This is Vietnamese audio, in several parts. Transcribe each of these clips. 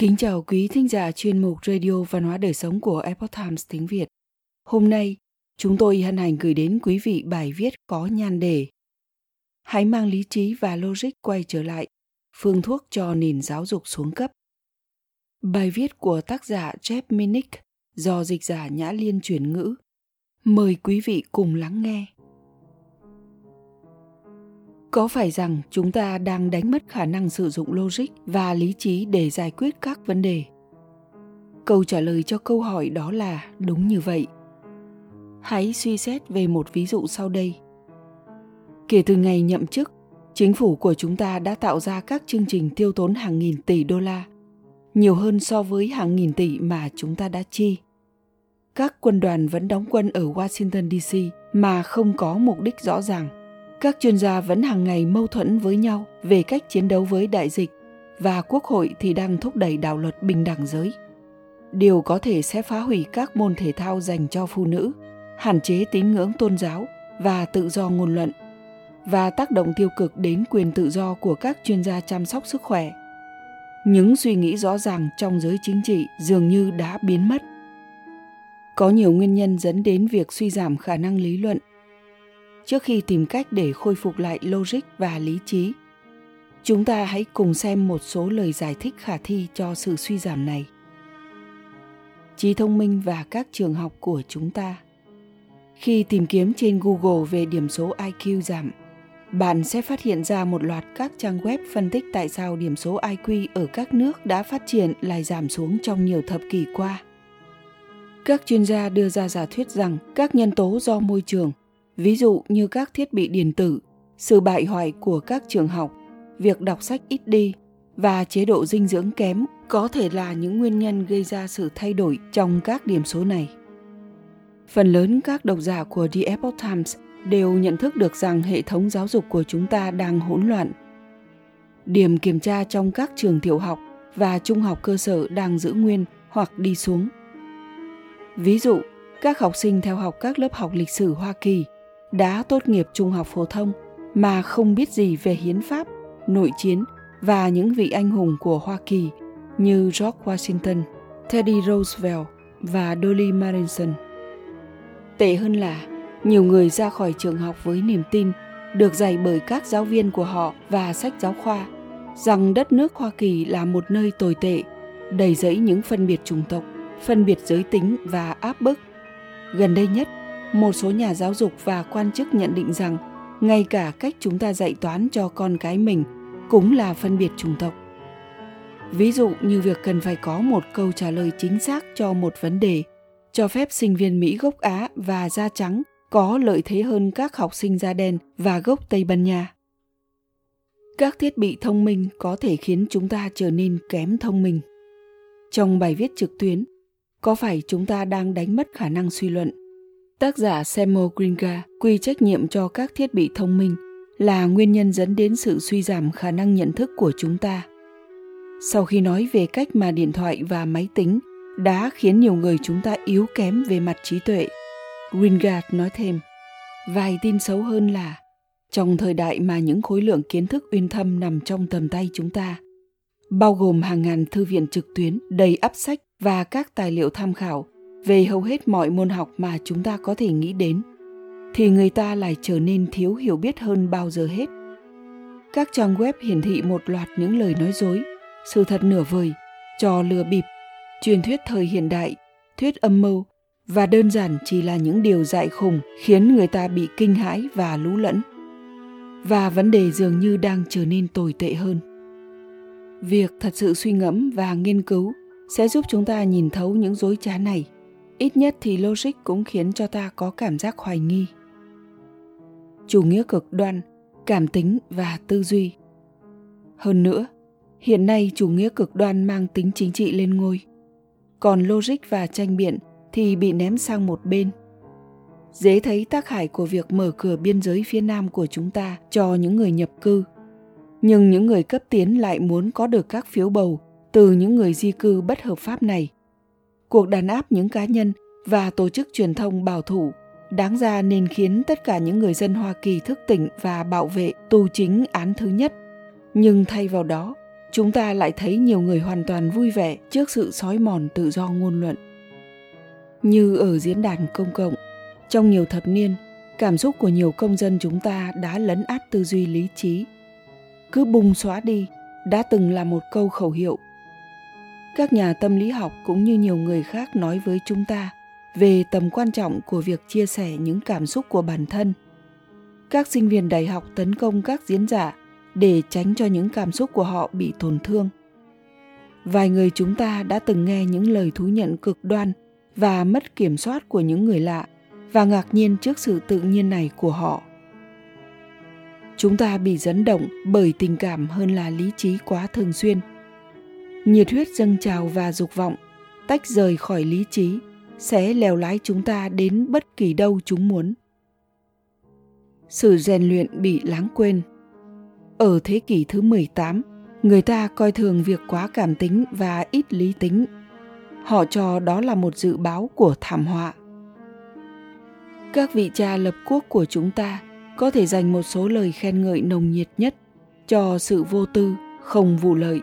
Kính chào quý thính giả chuyên mục Radio Văn hóa Đời Sống của Epoch Times tiếng Việt. Hôm nay, chúng tôi hân hạnh gửi đến quý vị bài viết có nhan đề Hãy mang lý trí và logic quay trở lại, phương thuốc cho nền giáo dục xuống cấp. Bài viết của tác giả Jeff Minnick do dịch giả Nhã Liên chuyển ngữ. Mời quý vị cùng lắng nghe. Có phải rằng chúng ta đang đánh mất khả năng sử dụng logic và lý trí để giải quyết các vấn đề? Câu trả lời cho câu hỏi đó là đúng như vậy. Hãy suy xét về một ví dụ sau đây. Kể từ ngày nhậm chức, chính phủ của chúng ta đã tạo ra các chương trình tiêu tốn hàng nghìn tỷ đô la, nhiều hơn so với hàng nghìn tỷ mà chúng ta đã chi. Các quân đoàn vẫn đóng quân ở Washington DC mà không có mục đích rõ ràng các chuyên gia vẫn hàng ngày mâu thuẫn với nhau về cách chiến đấu với đại dịch và quốc hội thì đang thúc đẩy đạo luật bình đẳng giới. Điều có thể sẽ phá hủy các môn thể thao dành cho phụ nữ, hạn chế tín ngưỡng tôn giáo và tự do ngôn luận và tác động tiêu cực đến quyền tự do của các chuyên gia chăm sóc sức khỏe. Những suy nghĩ rõ ràng trong giới chính trị dường như đã biến mất. Có nhiều nguyên nhân dẫn đến việc suy giảm khả năng lý luận trước khi tìm cách để khôi phục lại logic và lý trí. Chúng ta hãy cùng xem một số lời giải thích khả thi cho sự suy giảm này. Trí thông minh và các trường học của chúng ta. Khi tìm kiếm trên google về điểm số iq giảm, bạn sẽ phát hiện ra một loạt các trang web phân tích tại sao điểm số iq ở các nước đã phát triển lại giảm xuống trong nhiều thập kỷ qua. Các chuyên gia đưa ra giả thuyết rằng các nhân tố do môi trường ví dụ như các thiết bị điện tử, sự bại hoại của các trường học, việc đọc sách ít đi và chế độ dinh dưỡng kém có thể là những nguyên nhân gây ra sự thay đổi trong các điểm số này. Phần lớn các độc giả của The Epoch Times đều nhận thức được rằng hệ thống giáo dục của chúng ta đang hỗn loạn. Điểm kiểm tra trong các trường tiểu học và trung học cơ sở đang giữ nguyên hoặc đi xuống. Ví dụ, các học sinh theo học các lớp học lịch sử Hoa Kỳ đã tốt nghiệp trung học phổ thông mà không biết gì về hiến pháp, nội chiến và những vị anh hùng của Hoa Kỳ như George Washington, Teddy Roosevelt và Dolly Madison. Tệ hơn là nhiều người ra khỏi trường học với niềm tin được dạy bởi các giáo viên của họ và sách giáo khoa rằng đất nước Hoa Kỳ là một nơi tồi tệ, đầy rẫy những phân biệt chủng tộc, phân biệt giới tính và áp bức. Gần đây nhất, một số nhà giáo dục và quan chức nhận định rằng ngay cả cách chúng ta dạy toán cho con cái mình cũng là phân biệt chủng tộc. Ví dụ như việc cần phải có một câu trả lời chính xác cho một vấn đề, cho phép sinh viên mỹ gốc á và da trắng có lợi thế hơn các học sinh da đen và gốc tây ban nha. Các thiết bị thông minh có thể khiến chúng ta trở nên kém thông minh. Trong bài viết trực tuyến, có phải chúng ta đang đánh mất khả năng suy luận Tác giả Samuel Gringa quy trách nhiệm cho các thiết bị thông minh là nguyên nhân dẫn đến sự suy giảm khả năng nhận thức của chúng ta. Sau khi nói về cách mà điện thoại và máy tính đã khiến nhiều người chúng ta yếu kém về mặt trí tuệ, Gringard nói thêm, vài tin xấu hơn là trong thời đại mà những khối lượng kiến thức uyên thâm nằm trong tầm tay chúng ta, bao gồm hàng ngàn thư viện trực tuyến đầy ắp sách và các tài liệu tham khảo về hầu hết mọi môn học mà chúng ta có thể nghĩ đến, thì người ta lại trở nên thiếu hiểu biết hơn bao giờ hết. Các trang web hiển thị một loạt những lời nói dối, sự thật nửa vời, trò lừa bịp, truyền thuyết thời hiện đại, thuyết âm mưu, và đơn giản chỉ là những điều dại khùng khiến người ta bị kinh hãi và lú lẫn. Và vấn đề dường như đang trở nên tồi tệ hơn. Việc thật sự suy ngẫm và nghiên cứu sẽ giúp chúng ta nhìn thấu những dối trá này ít nhất thì logic cũng khiến cho ta có cảm giác hoài nghi. Chủ nghĩa cực đoan, cảm tính và tư duy. Hơn nữa, hiện nay chủ nghĩa cực đoan mang tính chính trị lên ngôi. Còn logic và tranh biện thì bị ném sang một bên. Dễ thấy tác hại của việc mở cửa biên giới phía nam của chúng ta cho những người nhập cư. Nhưng những người cấp tiến lại muốn có được các phiếu bầu từ những người di cư bất hợp pháp này cuộc đàn áp những cá nhân và tổ chức truyền thông bảo thủ đáng ra nên khiến tất cả những người dân Hoa Kỳ thức tỉnh và bảo vệ tù chính án thứ nhất. Nhưng thay vào đó, chúng ta lại thấy nhiều người hoàn toàn vui vẻ trước sự sói mòn tự do ngôn luận. Như ở diễn đàn công cộng, trong nhiều thập niên, cảm xúc của nhiều công dân chúng ta đã lấn át tư duy lý trí. Cứ bùng xóa đi đã từng là một câu khẩu hiệu. Các nhà tâm lý học cũng như nhiều người khác nói với chúng ta về tầm quan trọng của việc chia sẻ những cảm xúc của bản thân. Các sinh viên đại học tấn công các diễn giả để tránh cho những cảm xúc của họ bị tổn thương. Vài người chúng ta đã từng nghe những lời thú nhận cực đoan và mất kiểm soát của những người lạ và ngạc nhiên trước sự tự nhiên này của họ chúng ta bị dẫn động bởi tình cảm hơn là lý trí quá thường xuyên nhiệt huyết dâng trào và dục vọng tách rời khỏi lý trí sẽ lèo lái chúng ta đến bất kỳ đâu chúng muốn sự rèn luyện bị lãng quên ở thế kỷ thứ 18, người ta coi thường việc quá cảm tính và ít lý tính. Họ cho đó là một dự báo của thảm họa các vị cha lập quốc của chúng ta có thể dành một số lời khen ngợi nồng nhiệt nhất cho sự vô tư, không vụ lợi.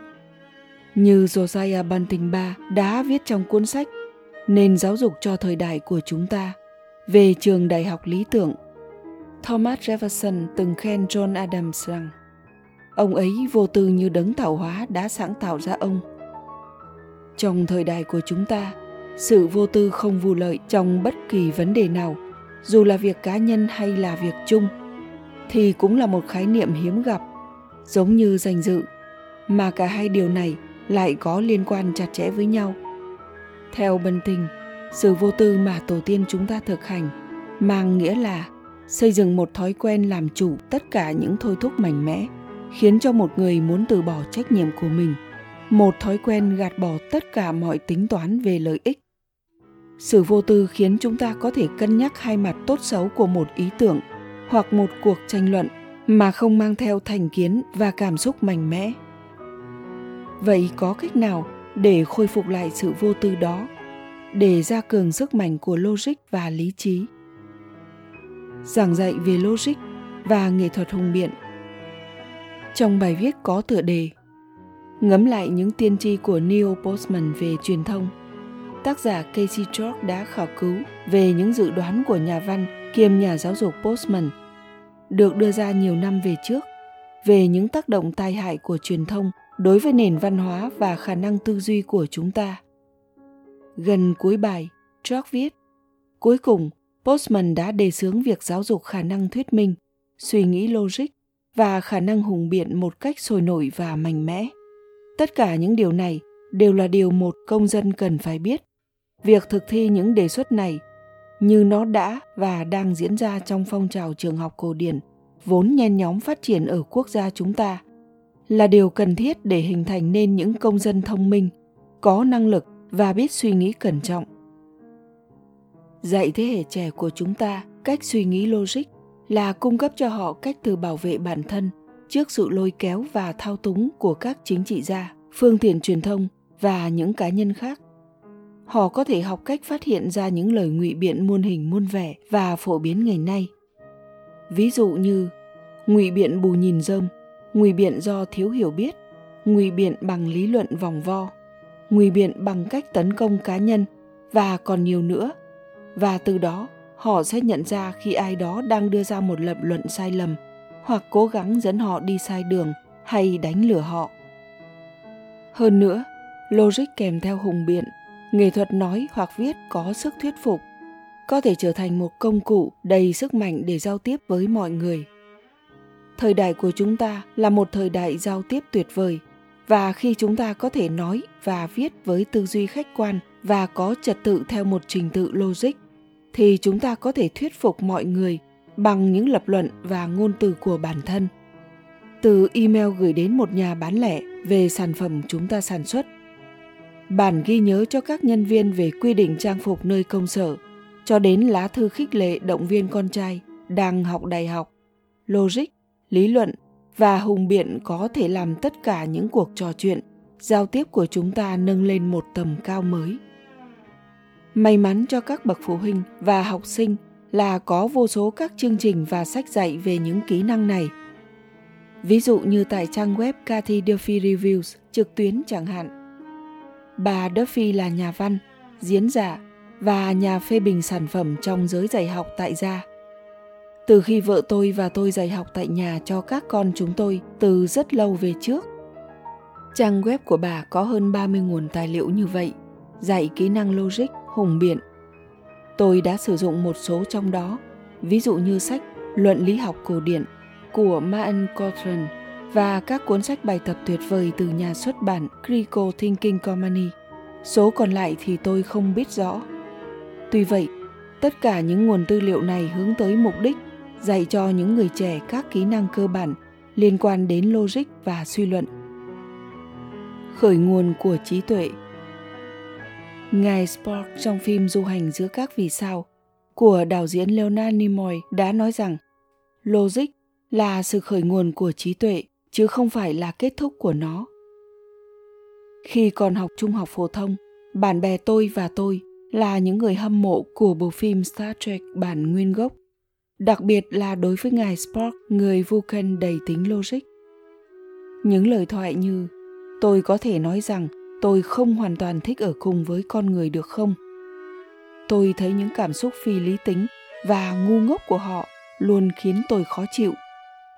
Như Josiah Bunting ba đã viết trong cuốn sách Nền giáo dục cho thời đại của chúng ta về trường đại học lý tưởng. Thomas Jefferson từng khen John Adams rằng ông ấy vô tư như đấng tạo hóa đã sáng tạo ra ông. Trong thời đại của chúng ta, sự vô tư không vụ lợi trong bất kỳ vấn đề nào dù là việc cá nhân hay là việc chung thì cũng là một khái niệm hiếm gặp giống như danh dự mà cả hai điều này lại có liên quan chặt chẽ với nhau. Theo bần tình, sự vô tư mà tổ tiên chúng ta thực hành mang nghĩa là xây dựng một thói quen làm chủ tất cả những thôi thúc mạnh mẽ, khiến cho một người muốn từ bỏ trách nhiệm của mình, một thói quen gạt bỏ tất cả mọi tính toán về lợi ích. Sự vô tư khiến chúng ta có thể cân nhắc hai mặt tốt xấu của một ý tưởng hoặc một cuộc tranh luận mà không mang theo thành kiến và cảm xúc mạnh mẽ vậy có cách nào để khôi phục lại sự vô tư đó, để gia cường sức mạnh của logic và lý trí? Giảng dạy về logic và nghệ thuật hùng biện. Trong bài viết có tựa đề ngấm lại những tiên tri của Neil Postman về truyền thông, tác giả Casey George đã khảo cứu về những dự đoán của nhà văn kiêm nhà giáo dục Postman, được đưa ra nhiều năm về trước, về những tác động tai hại của truyền thông đối với nền văn hóa và khả năng tư duy của chúng ta. Gần cuối bài, George viết, cuối cùng Postman đã đề xướng việc giáo dục khả năng thuyết minh, suy nghĩ logic và khả năng hùng biện một cách sôi nổi và mạnh mẽ. Tất cả những điều này đều là điều một công dân cần phải biết việc thực thi những đề xuất này như nó đã và đang diễn ra trong phong trào trường học cổ điển vốn nhen nhóm phát triển ở quốc gia chúng ta là điều cần thiết để hình thành nên những công dân thông minh, có năng lực và biết suy nghĩ cẩn trọng. Dạy thế hệ trẻ của chúng ta cách suy nghĩ logic là cung cấp cho họ cách tự bảo vệ bản thân trước sự lôi kéo và thao túng của các chính trị gia, phương tiện truyền thông và những cá nhân khác. Họ có thể học cách phát hiện ra những lời ngụy biện muôn hình muôn vẻ và phổ biến ngày nay. Ví dụ như, ngụy biện bù nhìn rơm ngụy biện do thiếu hiểu biết ngụy biện bằng lý luận vòng vo ngụy biện bằng cách tấn công cá nhân và còn nhiều nữa. Và từ đó, họ sẽ nhận ra khi ai đó đang đưa ra một lập luận sai lầm hoặc cố gắng dẫn họ đi sai đường hay đánh lừa họ. Hơn nữa, logic kèm theo hùng biện, nghệ thuật nói hoặc viết có sức thuyết phục, có thể trở thành một công cụ đầy sức mạnh để giao tiếp với mọi người thời đại của chúng ta là một thời đại giao tiếp tuyệt vời và khi chúng ta có thể nói và viết với tư duy khách quan và có trật tự theo một trình tự logic thì chúng ta có thể thuyết phục mọi người bằng những lập luận và ngôn từ của bản thân. Từ email gửi đến một nhà bán lẻ về sản phẩm chúng ta sản xuất. Bản ghi nhớ cho các nhân viên về quy định trang phục nơi công sở, cho đến lá thư khích lệ động viên con trai đang học đại học, logic, lý luận và hùng biện có thể làm tất cả những cuộc trò chuyện, giao tiếp của chúng ta nâng lên một tầm cao mới. May mắn cho các bậc phụ huynh và học sinh là có vô số các chương trình và sách dạy về những kỹ năng này. ví dụ như tại trang web Cathy Duffy Reviews trực tuyến chẳng hạn. Bà Duffy là nhà văn, diễn giả và nhà phê bình sản phẩm trong giới dạy học tại gia. Từ khi vợ tôi và tôi dạy học tại nhà cho các con chúng tôi từ rất lâu về trước. Trang web của bà có hơn 30 nguồn tài liệu như vậy, dạy kỹ năng logic, hùng biện. Tôi đã sử dụng một số trong đó, ví dụ như sách Luận lý học cổ điển của Martin Cotran và các cuốn sách bài tập tuyệt vời từ nhà xuất bản Critical Thinking Company. Số còn lại thì tôi không biết rõ. Tuy vậy, tất cả những nguồn tư liệu này hướng tới mục đích dạy cho những người trẻ các kỹ năng cơ bản liên quan đến logic và suy luận. Khởi nguồn của trí tuệ Ngài Spock trong phim Du hành giữa các vì sao của đạo diễn Leonard Nimoy đã nói rằng logic là sự khởi nguồn của trí tuệ chứ không phải là kết thúc của nó. Khi còn học trung học phổ thông, bạn bè tôi và tôi là những người hâm mộ của bộ phim Star Trek bản nguyên gốc, đặc biệt là đối với ngài Spock, người Vulcan đầy tính logic. Những lời thoại như tôi có thể nói rằng tôi không hoàn toàn thích ở cùng với con người được không? Tôi thấy những cảm xúc phi lý tính và ngu ngốc của họ luôn khiến tôi khó chịu,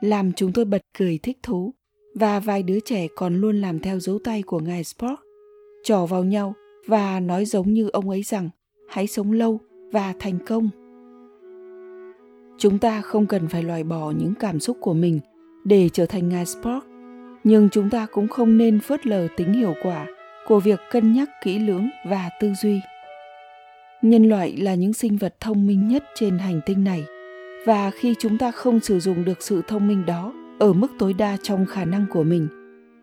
làm chúng tôi bật cười thích thú và vài đứa trẻ còn luôn làm theo dấu tay của ngài Spock, trò vào nhau và nói giống như ông ấy rằng hãy sống lâu và thành công. Chúng ta không cần phải loại bỏ những cảm xúc của mình để trở thành ngài Spock, nhưng chúng ta cũng không nên phớt lờ tính hiệu quả của việc cân nhắc kỹ lưỡng và tư duy. Nhân loại là những sinh vật thông minh nhất trên hành tinh này và khi chúng ta không sử dụng được sự thông minh đó ở mức tối đa trong khả năng của mình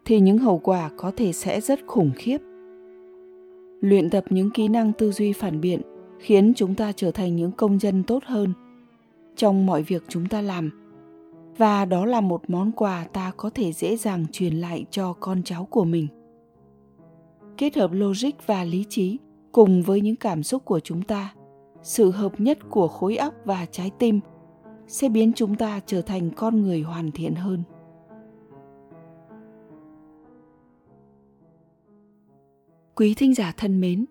thì những hậu quả có thể sẽ rất khủng khiếp luyện tập những kỹ năng tư duy phản biện khiến chúng ta trở thành những công dân tốt hơn trong mọi việc chúng ta làm. Và đó là một món quà ta có thể dễ dàng truyền lại cho con cháu của mình. Kết hợp logic và lý trí cùng với những cảm xúc của chúng ta, sự hợp nhất của khối óc và trái tim sẽ biến chúng ta trở thành con người hoàn thiện hơn. Quý thính giả thân mến,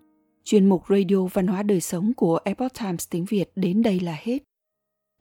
chuyên mục radio văn hóa đời sống của epoch times tiếng việt đến đây là hết